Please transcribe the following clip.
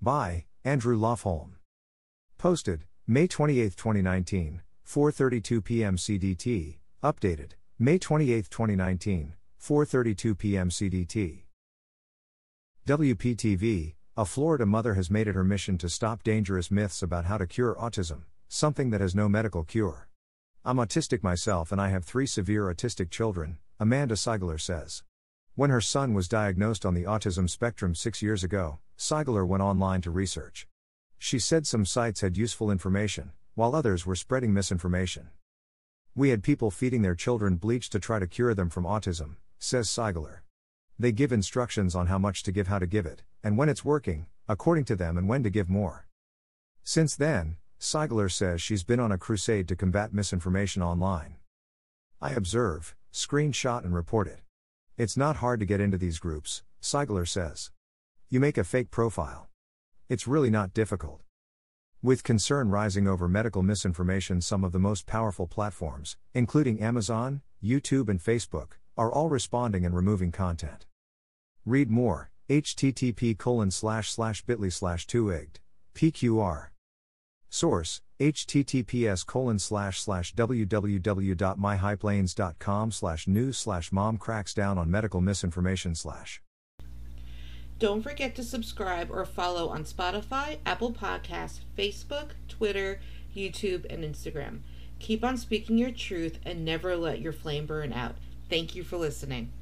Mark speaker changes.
Speaker 1: By Andrew Lofholm. Posted May 28, 2019, 4:32 p.m. CDT. Updated May 28, 2019, 4:32 p.m. CDT. WPTV, a Florida mother has made it her mission to stop dangerous myths about how to cure autism, something that has no medical cure. I'm autistic myself and I have 3 severe autistic children, Amanda Seigler says. When her son was diagnosed on the autism spectrum 6 years ago, Seigler went online to research. She said some sites had useful information, while others were spreading misinformation. We had people feeding their children bleach to try to cure them from autism, says Seigler. They give instructions on how much to give, how to give it, and when it's working, according to them, and when to give more. Since then, Seigler says she's been on a crusade to combat misinformation online. I observe, screenshot, and report it. It's not hard to get into these groups, Seigler says. You make a fake profile. It's really not difficult. With concern rising over medical misinformation, some of the most powerful platforms, including Amazon, YouTube, and Facebook, are all responding and removing content. Read more http colon slash slash bit.ly slash 2igd pqr source https colon slash slash www.myhighplains.com slash news slash mom cracks down on medical misinformation slash
Speaker 2: Don't forget to subscribe or follow on Spotify, Apple Podcasts, Facebook, Twitter, YouTube, and Instagram. Keep on speaking your truth and never let your flame burn out. Thank you for listening.